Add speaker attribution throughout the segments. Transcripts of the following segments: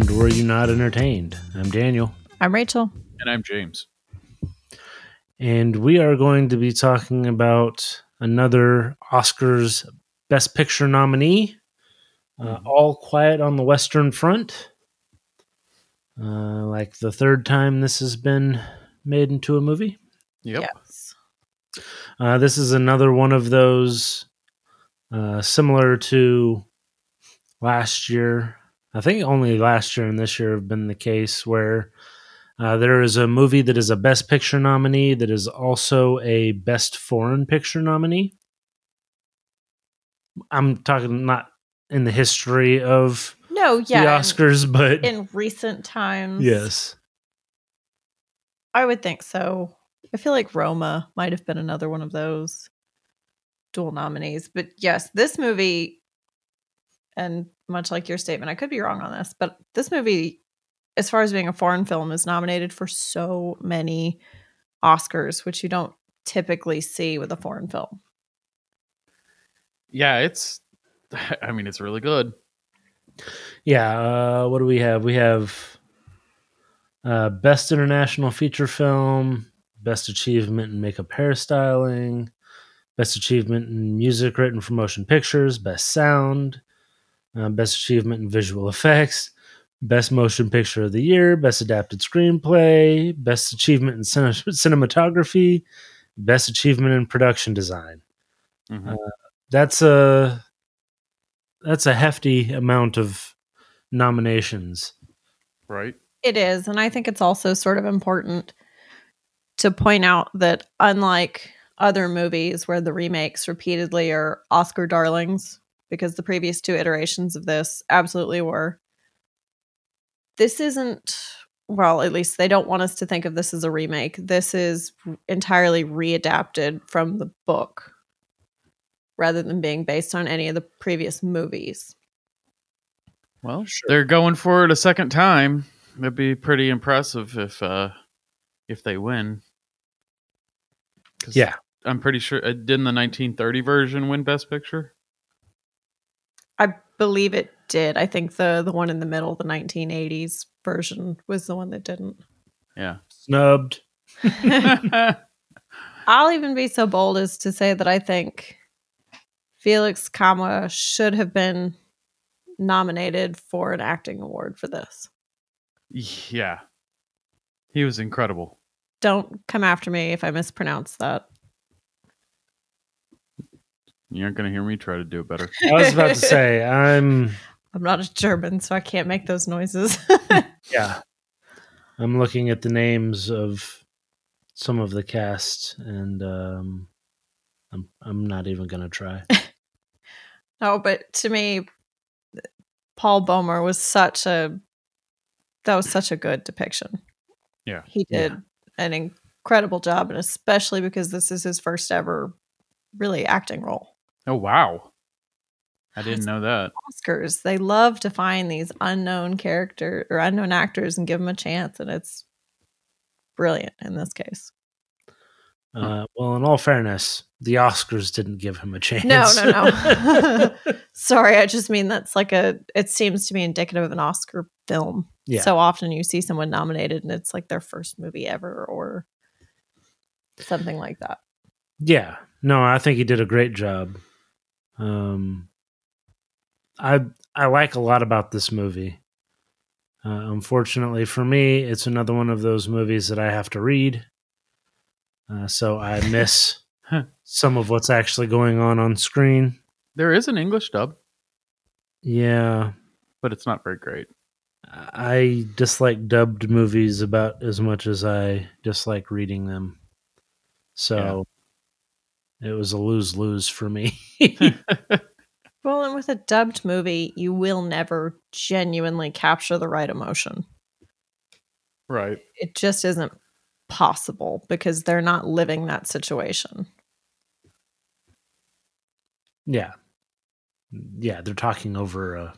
Speaker 1: welcome to Were You Not Entertained? I'm Daniel,
Speaker 2: I'm Rachel.
Speaker 3: And I'm James.
Speaker 1: and we are going to be talking about another Oscars Best Picture nominee, uh, All Quiet on the Western Front. Uh, like the third time this has been made into a movie.
Speaker 3: Yep.
Speaker 2: Yes.
Speaker 1: Uh, this is another one of those uh, similar to last year. I think only last year and this year have been the case where uh, there is a movie that is a Best Picture nominee that is also a Best Foreign Picture nominee. I'm talking not in the history of
Speaker 2: No, yeah.
Speaker 1: the
Speaker 2: in-
Speaker 1: Oscars, but
Speaker 2: In, recent times.
Speaker 1: yes.
Speaker 2: I would think so. I feel like Roma might have been another one of those dual nominees. But yes, this movie, and much like your statement, I could be wrong on this, but this movie, as far as being a foreign film, is nominated for so many Oscars, which you don't typically see with a foreign film.
Speaker 3: Yeah, it's I mean it's really good.
Speaker 1: Yeah, uh, what do we have? We have uh, best international feature film, best achievement in makeup hairstyling, best achievement in music written for motion pictures, best sound, uh, best achievement in visual effects, best motion picture of the year, best adapted screenplay, best achievement in cine- cinematography, best achievement in production design.
Speaker 3: Mhm.
Speaker 1: That's a that's a hefty amount of nominations.
Speaker 3: right?
Speaker 2: It is. And I think it's also sort of important to point out that unlike other movies where the remakes repeatedly are Oscar darlings, because the previous two iterations of this absolutely were, this isn't, well, at least they don't want us to think of this as a remake. This is entirely readapted from the book rather than being based on any of the previous movies.
Speaker 3: Well, they're going for it a second time. It'd be pretty impressive if uh if they win.
Speaker 1: Yeah.
Speaker 3: I'm pretty sure uh, didn't the 1930 version win Best Picture?
Speaker 2: I believe it did. I think the the one in the middle, the 1980s version, was the one that didn't.
Speaker 3: Yeah.
Speaker 1: Snubbed.
Speaker 2: I'll even be so bold as to say that I think Felix Kama should have been nominated for an acting award for this.
Speaker 3: yeah. He was incredible.
Speaker 2: Don't come after me if I mispronounce that.
Speaker 3: You aren't gonna hear me try to do it better.
Speaker 1: I was about to say, I'm
Speaker 2: I'm not a German, so I can't make those noises.
Speaker 1: yeah. I'm looking at the names of some of the cast and um I'm I'm not even gonna try.
Speaker 2: no, but to me, Paul Bäumer was such a that was such a good depiction.
Speaker 3: Yeah.
Speaker 2: he did an incredible job, and especially because this is his first ever really acting role.
Speaker 3: Oh wow. I didn't know that.
Speaker 2: Oscars, they love to find these unknown character or unknown actors and give them a chance, and it's brilliant in this case.
Speaker 1: Uh, well, in all fairness, the Oscars didn't give him a chance.
Speaker 2: No, no, no. Sorry, I just mean that's like a. It seems to be indicative of an Oscar film.
Speaker 1: Yeah.
Speaker 2: So often you see someone nominated, and it's like their first movie ever, or something like that.
Speaker 1: Yeah. No, I think he did a great job. Um I I like a lot about this movie. Uh, unfortunately for me, it's another one of those movies that I have to read. Uh, so I miss some of what's actually going on on screen.
Speaker 3: There is an English dub,
Speaker 1: Yeah.
Speaker 3: but it's not very great.
Speaker 1: I dislike dubbed movies about as much as I dislike reading them. So it was a lose lose for me.
Speaker 2: Well, and with a dubbed movie, you will never genuinely capture the right emotion.
Speaker 3: right.
Speaker 2: It just isn't possible because they're not living that situation.
Speaker 1: yeah. Yeah, they're talking over a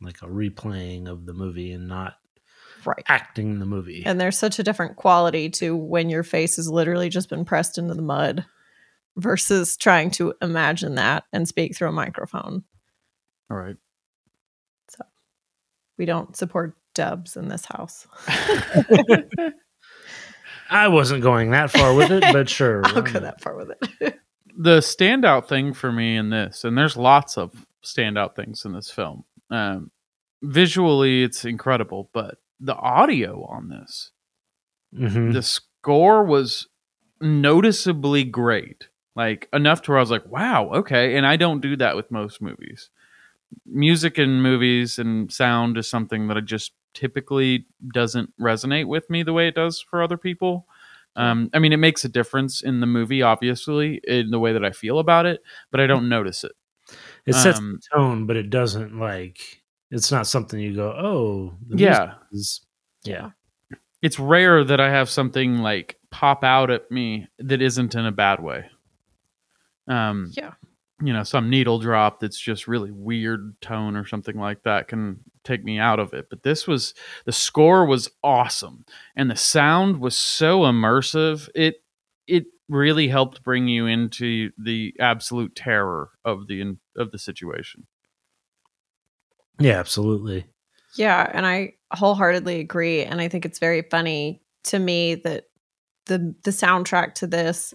Speaker 1: like a replaying of the movie and not
Speaker 2: Right.
Speaker 1: acting the movie.
Speaker 2: And there's such a different quality to when your face has literally just been pressed into the mud versus trying to imagine that and speak through a microphone.
Speaker 3: All right.
Speaker 2: So we don't support dubs in this house.
Speaker 1: I wasn't going that far with it, but sure.
Speaker 2: I'll go that far with it.
Speaker 3: the standout thing for me in this, and there's lots of standout things in this film. Um, visually, it's incredible, but the audio on this,
Speaker 1: Mhm.
Speaker 3: the score was noticeably great. Like enough to where I was like, wow, okay. And I don't do that with most movies. Music in movies and sound is something that I just typically doesn't resonate with me the way it does for other people. Um, I mean, it makes a difference in the movie, obviously, in the way that I feel about it, but I don't notice it.
Speaker 1: It sets
Speaker 3: um,
Speaker 1: the tone, but it doesn't like it's not something you go, oh, the
Speaker 3: Yeah.
Speaker 1: is- yeah.
Speaker 3: It's rare that I have something like pop out at me that isn't in a bad way. Um,
Speaker 2: Yeah.
Speaker 3: you know, some needle drop that's just really weird tone or something like that can take me out of it. But this was the score was awesome and the sound was so immersive. It it really helped bring you into the absolute terror of the of the situation.
Speaker 1: Yeah, absolutely.
Speaker 2: Yeah, and I wholeheartedly agree. And I think it's very funny to me that the the soundtrack to this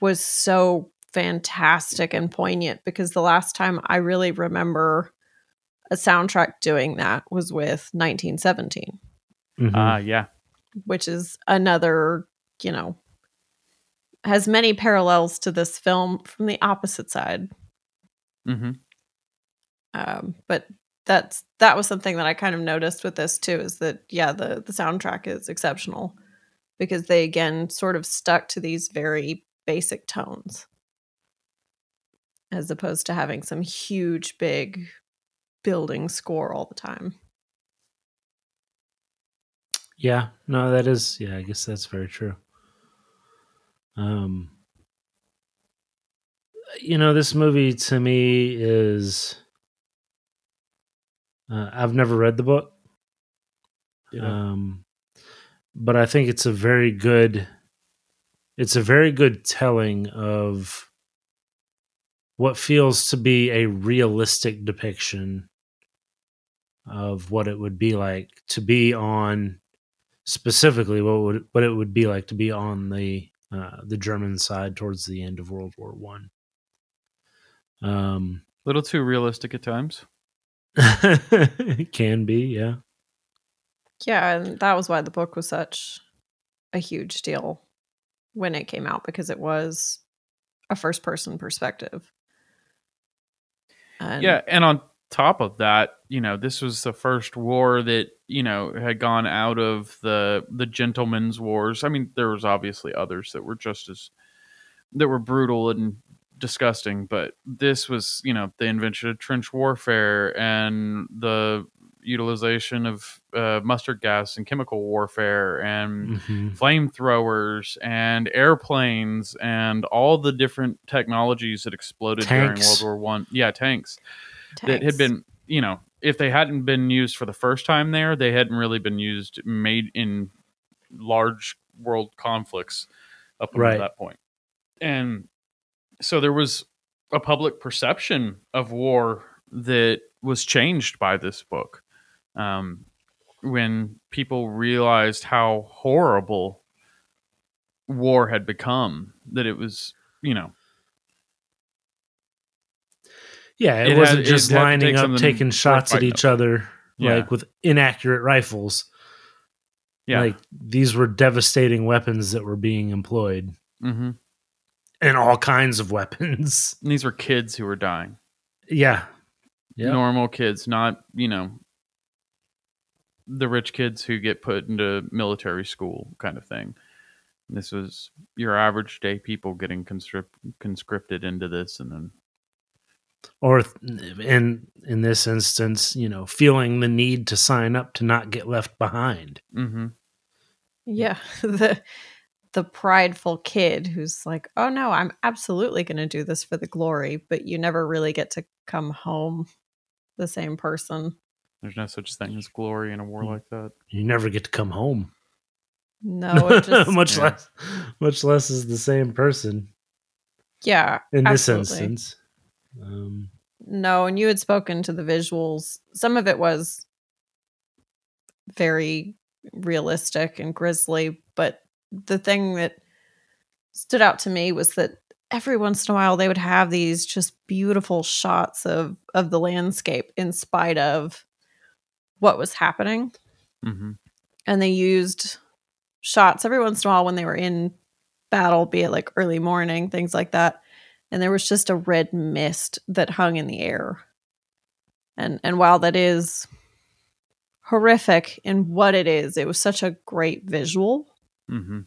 Speaker 2: was so fantastic and poignant because the last time I really remember a soundtrack doing that was with 1917,
Speaker 1: Mhm.
Speaker 3: Ah, yeah.
Speaker 2: which is another, you know, has many parallels to this film from the opposite side.
Speaker 3: hmm
Speaker 2: um, but that's that was something that I kind of noticed with this too is that yeah the the soundtrack is exceptional because they again sort of stuck to these very basic tones as opposed to having some huge big building score all the time.
Speaker 1: Yeah, no, that is yeah, I guess that's very true. Um you know, this movie to me is uh, I've never read the book. Um but I think it's a very good it's a very good telling of what feels to be a realistic depiction of what it would be like to be on specifically what would what it would be like to be on the uh, the German side towards the end of World War One. Um,
Speaker 3: little too realistic at times.
Speaker 1: it can be, yeah.
Speaker 2: Yeah, and that was why the book was such a huge deal when it came out because it was a first person perspective. And
Speaker 3: yeah, and on top of that, you know, this was the first war that you know had gone out of the the gentlemen's wars. I mean, there was obviously others that were just as that were brutal and disgusting, but this was you know the invention of trench warfare and the utilization of uh, mustard gas and chemical warfare and
Speaker 1: Mhm.
Speaker 3: flamethrowers and airplanes and all the different technologies that exploded during World War One. Yeah, tanks, that had been you know if they hadn't been used for the first time there, they hadn't really been used made in large world conflicts up until
Speaker 1: Right.
Speaker 3: that point. And so there was a public perception of war that was changed by this book. Um, when people realized how horrible war had become, that it was, you know,
Speaker 1: Yeah, it,
Speaker 3: It
Speaker 1: wasn't
Speaker 3: it
Speaker 1: just
Speaker 3: had
Speaker 1: lining up, taking shots at each
Speaker 3: over.
Speaker 1: other
Speaker 3: Yeah.
Speaker 1: like with inaccurate rifles.
Speaker 3: yeah.
Speaker 1: Like these were devastating weapons that were being employed,
Speaker 3: hmm
Speaker 1: and all kinds of weapons.
Speaker 3: and these were kids who were dying.
Speaker 1: yeah, yeah,
Speaker 3: Normal kids, not, you know, the rich kids who get put into military school kind of thing. This was your average day people getting conscript, conscripted into this, and then
Speaker 1: or in in this instance, you know, feeling the need to sign up to not get left behind.
Speaker 3: mm-hmm.
Speaker 2: Yeah, the the prideful kid who's like, "Oh no, I'm absolutely going to do this for the glory," but you never really get to come home the same person.
Speaker 3: There's no such thing as glory in a war like that.
Speaker 1: You never get to come home.
Speaker 2: No, just
Speaker 1: much
Speaker 3: Yeah.
Speaker 1: less much less is the same person
Speaker 2: yeah,
Speaker 1: in this
Speaker 2: absolutely.
Speaker 1: instance. Um,
Speaker 2: No, and you had spoken to the visuals. Some of it was very realistic and grisly, but the thing that stood out to me was that every once in a while they would have these just beautiful shots of of the landscape in spite of what was happening.
Speaker 3: Mm-hmm.
Speaker 2: And they used shots every once in a while when they were in battle, be it like early morning, things like that. And there was just a red mist that hung in the air. And and while that is horrific in what it is, it was such a great visual.
Speaker 3: Mm-hmm.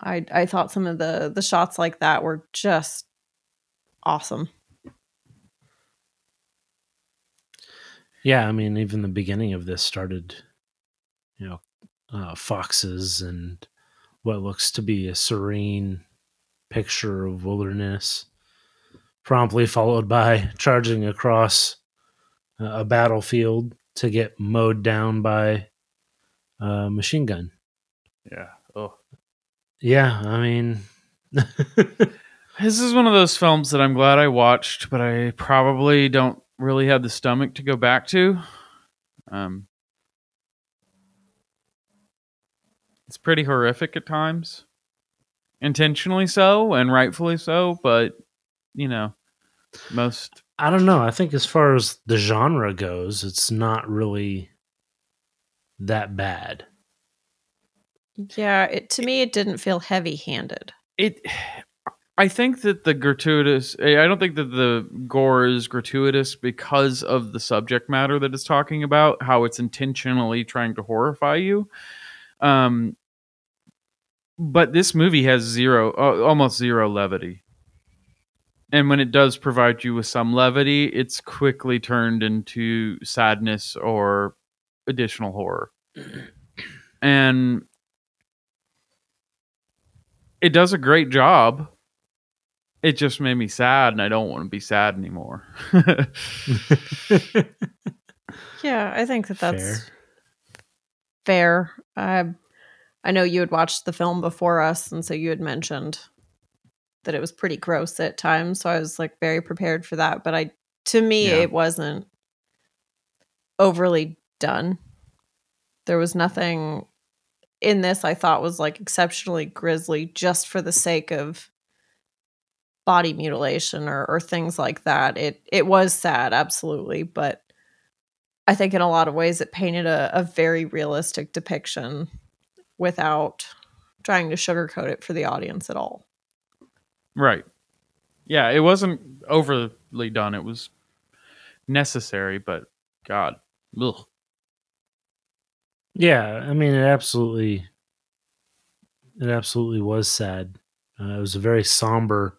Speaker 2: I I thought some of the the shots like that were just awesome.
Speaker 1: Yeah, I mean, even the beginning of this started, you know, uh, foxes and what looks to be a serene picture of wilderness, promptly followed by charging across a battlefield to get mowed down by a machine gun.
Speaker 3: Yeah. Oh.
Speaker 1: Yeah, I mean,
Speaker 3: This is one of those films that I'm glad I watched, but I probably don't really have the stomach to go back to. Um, it's pretty horrific at times, intentionally so and rightfully so. But you know, most
Speaker 1: I don't know. I think as far as the genre goes, it's not really that bad.
Speaker 2: Yeah, it to me it didn't feel heavy-handed.
Speaker 3: it. I think that the gratuitous. I don't think that the gore is gratuitous because of the subject matter that it's talking about. How it's intentionally trying to horrify you. Um, but this movie has zero, uh, almost zero levity. And when it does provide you with some levity, it's quickly turned into sadness or additional horror. And it does a great job. It just made me sad, and I don't want to be sad anymore.
Speaker 2: Yeah, I think that that's
Speaker 1: Fair.
Speaker 2: fair. I I know you had watched the film before us, and so you had mentioned that it was pretty gross at times. So I was like very prepared for that. But I, to me,
Speaker 3: Yeah.
Speaker 2: it wasn't overly done. There was nothing in this I thought was like exceptionally grisly just for the sake of body mutilation or, or things like that. It it was sad, absolutely, but I think in a lot of ways it painted a, a very realistic depiction without trying to sugarcoat it for the audience at all.
Speaker 3: Right. Yeah, it wasn't overly done. It was necessary, but God, ugh.
Speaker 1: Yeah, I mean, it absolutely, it absolutely was sad. Uh, it was a very somber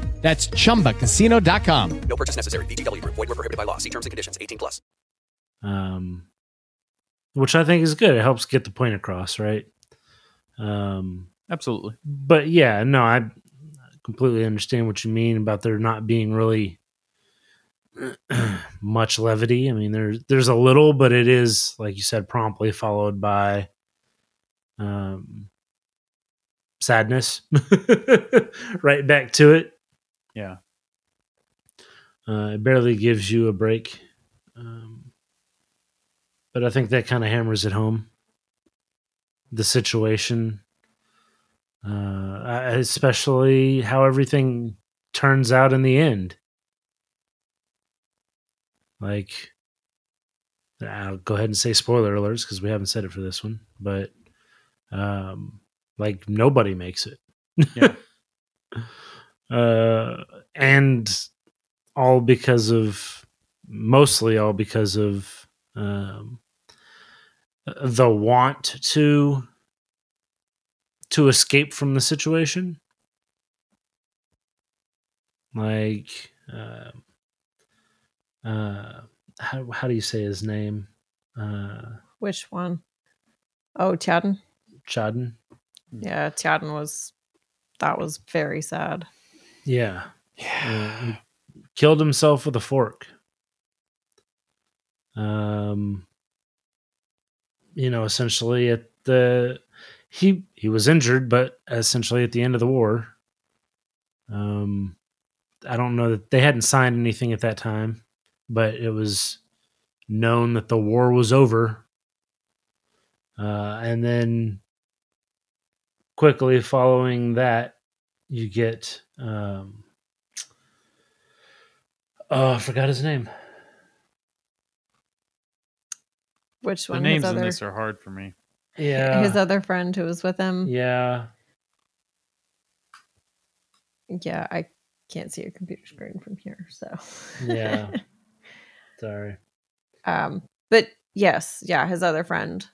Speaker 4: That's chumbacasino.com.
Speaker 5: No purchase necessary. VGW Group. Void were prohibited by law. See terms and conditions. 18 plus.
Speaker 1: um, which I think is good. It helps get the point across, right? Um,
Speaker 3: absolutely.
Speaker 1: but yeah, no, I completely understand what you mean about there not being really much levity. I mean, there's there's a little, but it is like you said, promptly followed by um, sadness. right back to it.
Speaker 3: Yeah.
Speaker 1: Uh, it barely gives you a break. Um, but I think that kind of hammers it home. the situation, uh, especially how everything turns out in the end. Like, I'll go ahead and say spoiler alerts because we haven't said it for this one, but um, like nobody makes it.
Speaker 3: Yeah.
Speaker 1: uh, and all because of mostly all because of um, the want to to escape from the situation like uh, uh how, how do you say his name uh
Speaker 2: Which one? Oh, Tjaden.
Speaker 1: Chaden
Speaker 2: Yeah, Tjaden was. That was very sad.
Speaker 1: Yeah. Uh, killed himself with a fork. Um you know essentially at the he he was injured but essentially at the end of the war um i don't know that they hadn't signed anything at that time but it was known that the war was over. Uh and then quickly following that you get um oh i forgot his name
Speaker 2: Which
Speaker 3: The
Speaker 2: one?
Speaker 3: names
Speaker 2: his
Speaker 3: in
Speaker 2: other,
Speaker 3: this are hard for me.
Speaker 1: yeah
Speaker 2: his other friend who was with him.
Speaker 1: yeah
Speaker 2: Yeah, I can't see your computer screen from here, so
Speaker 1: Yeah. Sorry.
Speaker 2: um, but yes, yeah, his other friend.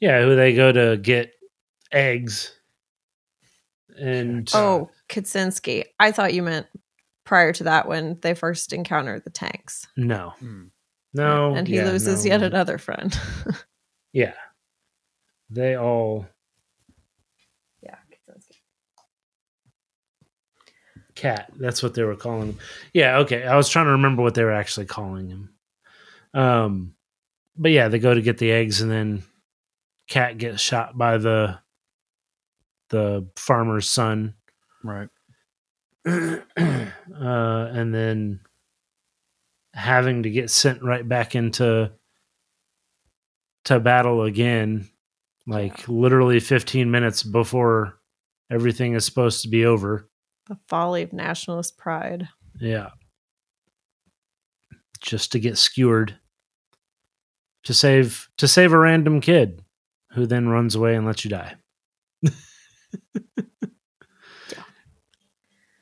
Speaker 1: Yeah, who they go to get eggs. And
Speaker 2: Oh, Katczinsky. I thought you meant prior to that when they first encounter the tanks.
Speaker 1: no.
Speaker 3: Hmm.
Speaker 1: No.
Speaker 2: and he
Speaker 1: yeah,
Speaker 2: loses
Speaker 1: no.
Speaker 2: yet another friend.
Speaker 1: Yeah. They all
Speaker 2: yeah, Katczinsky.
Speaker 1: Kat. That's what they were calling him. Yeah, okay. I was trying to remember what they were actually calling him. Um but yeah, they go to get the eggs and then Kat gets shot by the the farmer's son.
Speaker 3: Right.
Speaker 1: uh, and then having to get sent right back into to battle again like literally 15 minutes before everything is supposed to be over
Speaker 2: The folly of nationalist pride.
Speaker 1: yeah just to get skewered to save to save a random kid who then runs away and lets you die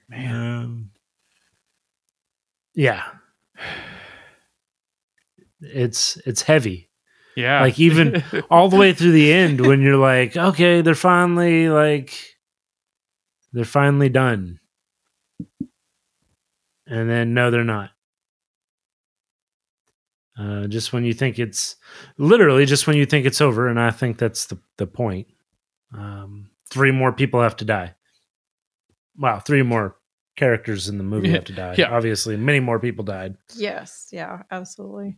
Speaker 3: Man.
Speaker 1: Um, yeah, it's it's heavy.
Speaker 3: Yeah.
Speaker 1: Like even all the way through the end when you're like, okay, they're finally like they're finally done. And then no, they're not. Uh, just when you think it's literally just when you think it's over, and I think that's the the point. Um, three more people have to die. Wow, three more characters in the movie
Speaker 3: Yeah,
Speaker 1: have to die.
Speaker 3: yeah.
Speaker 1: Obviously, many more people died.
Speaker 2: Yes, yeah, absolutely.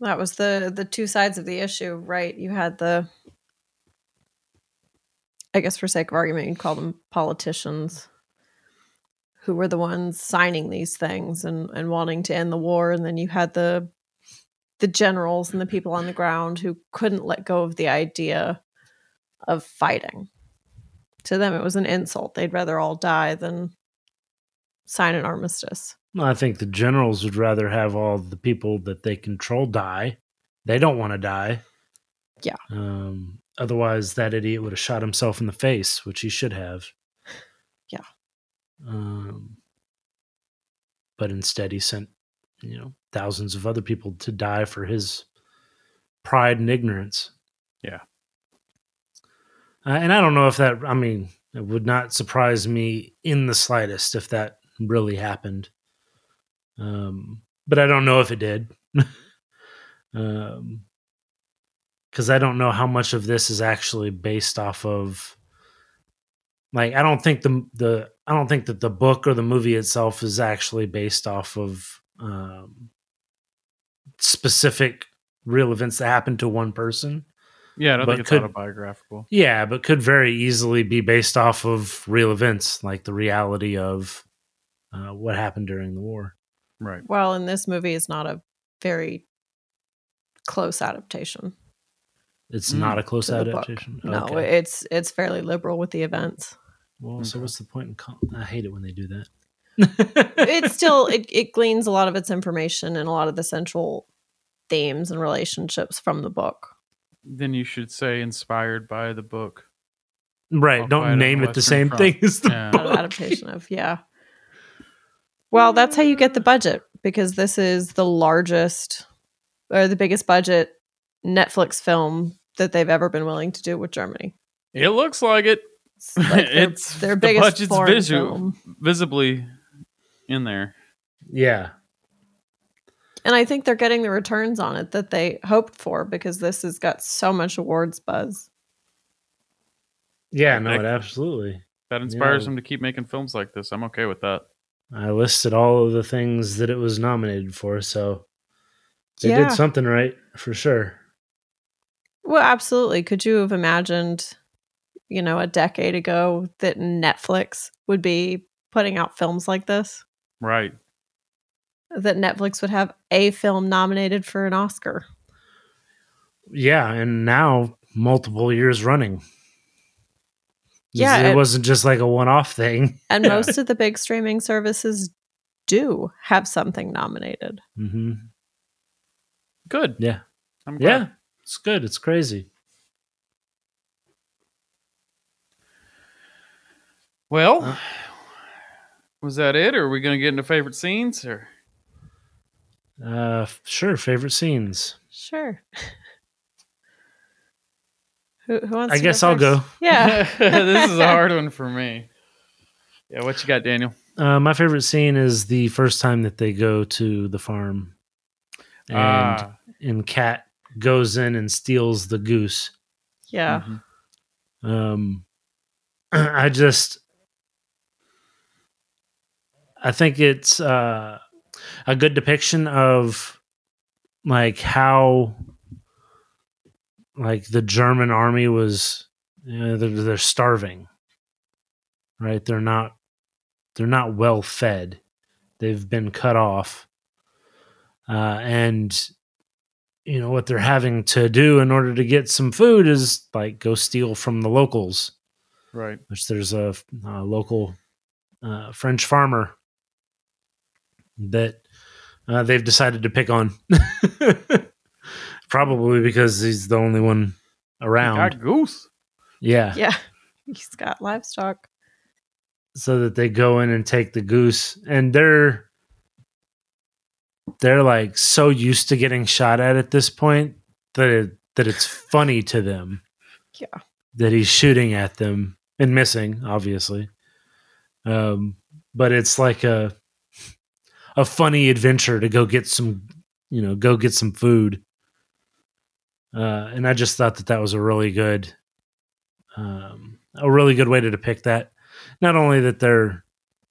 Speaker 2: That was the the two sides of the issue, right? You had the I guess for sake of argument, you'd call them politicians who were the ones signing these things and, and wanting to end the war. And then you had the the generals and the people on the ground who couldn't let go of the idea of fighting. To them it was an insult. They'd rather all die than sign an armistice.
Speaker 1: Well, I think the generals would rather have all the people that they control die. They don't want to die.
Speaker 2: Yeah.
Speaker 1: Um, otherwise, that idiot would have shot himself in the face, which he should have.
Speaker 2: Yeah.
Speaker 1: Um, but instead, he sent, you know, thousands of other people to die for his pride and ignorance.
Speaker 3: Yeah.
Speaker 1: Uh, and I don't know if that, I mean, it would not surprise me in the slightest if that really happened. Um, but I don't know if it did. um, because I don't know how much of this is actually based off of. Like, I don't think the the I don't think that the book or the movie itself is actually based off of um, specific real events that happened to one person.
Speaker 3: Yeah, I don't
Speaker 1: but
Speaker 3: think it's
Speaker 1: could-
Speaker 3: autobiographical.
Speaker 1: Yeah, but could very easily be based off of real events, like the reality of uh, what happened during the war.
Speaker 3: Right.
Speaker 2: Well, and this movie is not a very close adaptation.
Speaker 1: It's
Speaker 3: Mm.
Speaker 1: not a close
Speaker 2: to the
Speaker 1: adaptation.
Speaker 2: No,
Speaker 1: Okay.
Speaker 2: it's it's fairly liberal with the events.
Speaker 1: well, so what's the point in? Call- I hate it when they do that.
Speaker 2: it's still it, it gleans a lot of its information and a lot of the central themes and relationships from the book.
Speaker 3: Then you should say inspired by the book.
Speaker 1: right.
Speaker 3: I'll
Speaker 1: Don't name it the same
Speaker 3: Front.
Speaker 1: thing as the
Speaker 3: Yeah.
Speaker 1: Book.
Speaker 2: adaptation of yeah. Well, that's how you get the budget because this is the largest or the biggest budget Netflix film that they've ever been willing to do with Germany.
Speaker 3: It looks like it.
Speaker 2: It's like their,
Speaker 3: It's-
Speaker 2: their
Speaker 3: the
Speaker 2: biggest
Speaker 3: budget's
Speaker 2: foreign film.
Speaker 3: Visibly in there.
Speaker 1: Yeah.
Speaker 2: And I think they're getting the returns on it that they hoped for because this has got so much awards buzz.
Speaker 1: Yeah. No,
Speaker 3: Like-
Speaker 1: it absolutely.
Speaker 3: That inspires
Speaker 1: Yeah.
Speaker 3: them to keep making films like this. I'm okay with that.
Speaker 1: I listed all of the things that it was nominated for, so they
Speaker 2: Yeah.
Speaker 1: did something right for sure.
Speaker 2: Well, absolutely. Could you have imagined, you know, a decade ago that Netflix would be putting out films like this?
Speaker 3: Right.
Speaker 2: That Netflix would have a film nominated for an Oscar?
Speaker 1: Yeah, and now multiple years running.
Speaker 2: Yeah,
Speaker 1: it
Speaker 2: it-
Speaker 1: wasn't just like a one-off thing.
Speaker 2: And most of the big streaming services do have something nominated.
Speaker 1: hmm
Speaker 3: Good.
Speaker 1: Yeah,
Speaker 3: I'm glad.
Speaker 1: yeah, it's good. It's crazy.
Speaker 3: Well,
Speaker 1: Uh.
Speaker 3: was that it, or are we going to get into favorite scenes? Or
Speaker 1: Uh, sure. Favorite scenes.
Speaker 2: Sure. who, who wants
Speaker 1: I
Speaker 2: to
Speaker 1: guess
Speaker 2: go
Speaker 1: I'll go.
Speaker 2: Yeah.
Speaker 3: this is a hard one for me. Yeah, what you got, Daniel?
Speaker 1: Uh, my favorite scene is the first time that they go to the farm, and
Speaker 3: Ah,
Speaker 1: and Kat goes in and steals the goose.
Speaker 2: Yeah.
Speaker 3: mhm.
Speaker 1: Um, I just, I think it's uh, a good depiction of like how, like the German army was, you know, they're, they're starving, right? They're not, they're not well fed. They've been cut off, uh, and you know what they're having to do in order to get some food is like go steal from the locals
Speaker 3: Right.
Speaker 1: which there's a, a local uh, french farmer that uh, they've decided to pick on probably because he's the only one around
Speaker 3: Got goose.
Speaker 1: yeah
Speaker 2: Yeah. He's got livestock.
Speaker 1: so that they go in and take the goose and they're they're like so used to getting shot at at this point that it, that it's funny to them
Speaker 2: Yeah.
Speaker 1: that he's shooting at them and missing obviously um but it's like a a funny adventure to go get some you know go get some food. Uh and i just thought that that was a really good um a really good way to depict that. Not only that they're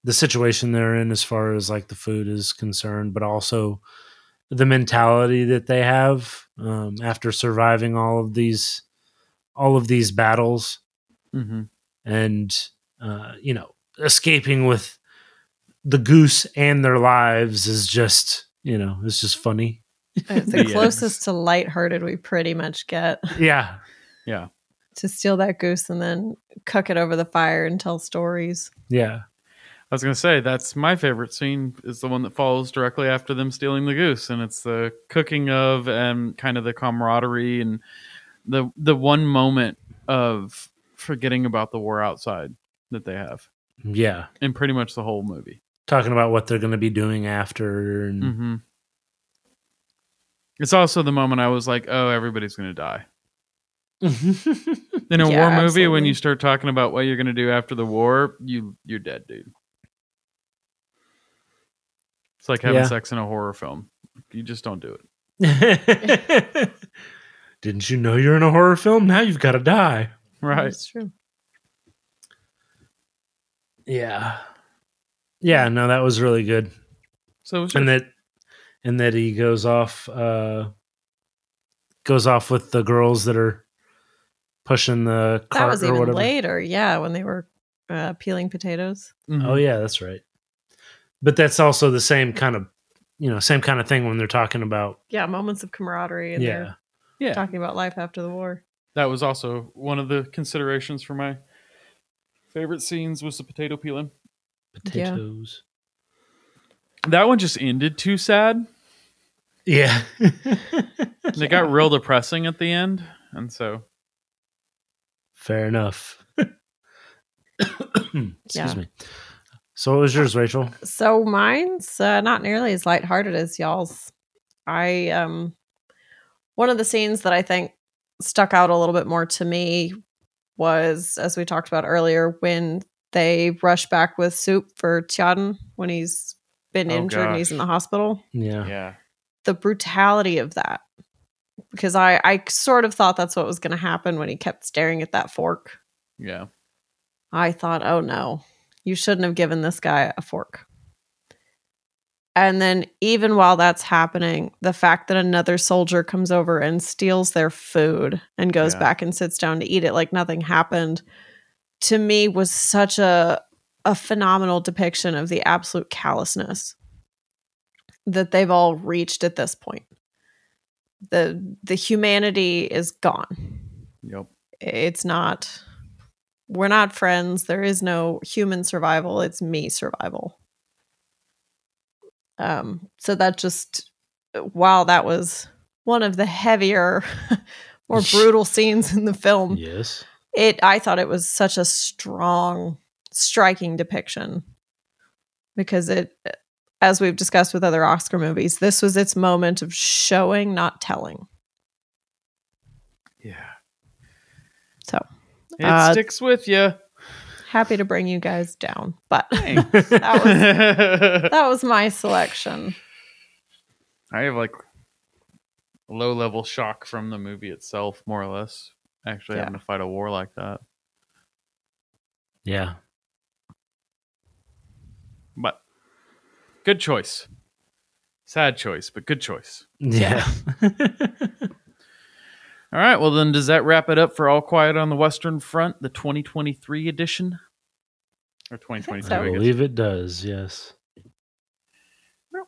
Speaker 1: the situation they're in as far as like the food is concerned but also the mentality that they have um, after surviving all of these all of these battles.
Speaker 3: Mm-hmm.
Speaker 1: and uh, you know escaping with the goose and their lives is just you know it's just funny
Speaker 2: It's the
Speaker 3: Yes.
Speaker 2: closest to lighthearted we pretty much get
Speaker 1: yeah
Speaker 3: Yeah.
Speaker 2: to steal that goose and then cook it over the fire and tell stories.
Speaker 1: yeah
Speaker 3: I was going to say that's my favorite scene is the one that follows directly after them stealing the goose, and it's the cooking of and kind of the camaraderie and the the one moment of forgetting about the war outside that they have
Speaker 1: yeah
Speaker 3: in pretty much the whole movie.
Speaker 1: Talking about what they're going to be doing after and
Speaker 3: hmm It's also the moment I was like, "Oh, everybody's going to die." In a
Speaker 2: Yeah,
Speaker 3: war movie, when you start talking about what you're going to do after the war, you you're dead, dude. It's like having
Speaker 1: Yeah.
Speaker 3: sex in a horror film. You just don't do it.
Speaker 1: Didn't you know you're in a horror film? Now you've got to die.
Speaker 3: Right.
Speaker 2: That's true.
Speaker 1: Yeah. Yeah, no, that was really good.
Speaker 3: So it's
Speaker 1: And that and that he goes off uh goes off with the girls that are pushing the cart
Speaker 2: That was
Speaker 1: or
Speaker 2: even
Speaker 1: whatever.
Speaker 2: later. Yeah, when they were uh, peeling potatoes.
Speaker 1: Oh yeah, that's right. But that's also the same kind of you know, same kind of thing when they're talking about
Speaker 2: Yeah, moments of camaraderie and
Speaker 1: yeah.
Speaker 3: yeah.
Speaker 2: talking about life after the war.
Speaker 3: that was also one of the considerations for my favorite scenes was the potato peeling.
Speaker 1: Potatoes.
Speaker 3: That one just ended too sad.
Speaker 1: Yeah.
Speaker 3: And It got real depressing at the end, and so
Speaker 1: Fair enough. Excuse
Speaker 2: Yeah.
Speaker 1: me. So what was yours, Rachel?
Speaker 2: So mine's uh, not nearly as lighthearted as y'all's. I um one of the scenes that I think stuck out a little bit more to me was as we talked about earlier when they rush back with soup for Tjaden when he's been
Speaker 3: Oh,
Speaker 2: injured and he's in the hospital.
Speaker 1: Yeah.
Speaker 3: yeah,
Speaker 2: The brutality of that. Because I I sort of thought that's what was going to happen when he kept staring at that fork.
Speaker 3: yeah,
Speaker 2: I thought, oh no, you shouldn't have given this guy a fork. And then, even while that's happening, the fact that another soldier comes over and steals their food and goes
Speaker 3: Yeah.
Speaker 2: back and sits down to eat it like nothing happened, to me was such a a phenomenal depiction of the absolute callousness that they've all reached at this point. the The humanity is gone.
Speaker 3: Yep,
Speaker 2: it's not we're not friends. There is no human survival. It's me survival. Um so that just while that was one of the heavier more brutal scenes in the film.
Speaker 1: Yes.
Speaker 2: It i thought it was such a strong striking depiction because it as we've discussed with other oscar movies this was its moment of showing not telling
Speaker 3: yeah.
Speaker 2: so
Speaker 3: It
Speaker 2: Uh,
Speaker 3: sticks with you.
Speaker 2: happy to bring you guys down but that was that was my selection.
Speaker 3: I have like low level shock from the movie itself, more or less. Actually,
Speaker 2: Yeah.
Speaker 3: having to fight a war like that,
Speaker 1: Yeah.
Speaker 3: but good choice. Sad choice, but good choice.
Speaker 1: Yeah.
Speaker 3: All right, well then, does that wrap it up for All Quiet on the Western Front, the 2023 edition, or 2022?
Speaker 2: so.
Speaker 1: I
Speaker 3: I
Speaker 1: believe it does. Yes.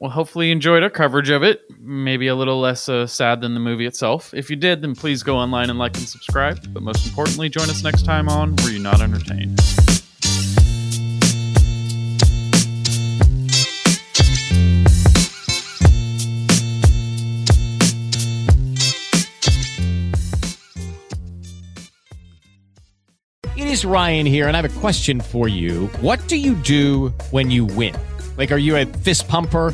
Speaker 3: Well, hopefully you enjoyed our coverage of it. Maybe a little less uh, sad than the movie itself. If you did, then please go online and like and subscribe. But most importantly, join us next time on Were You Not Entertained?
Speaker 4: It is Ryan here, and I have a question for you. What do you do when you win? Like, are you a fist pumper?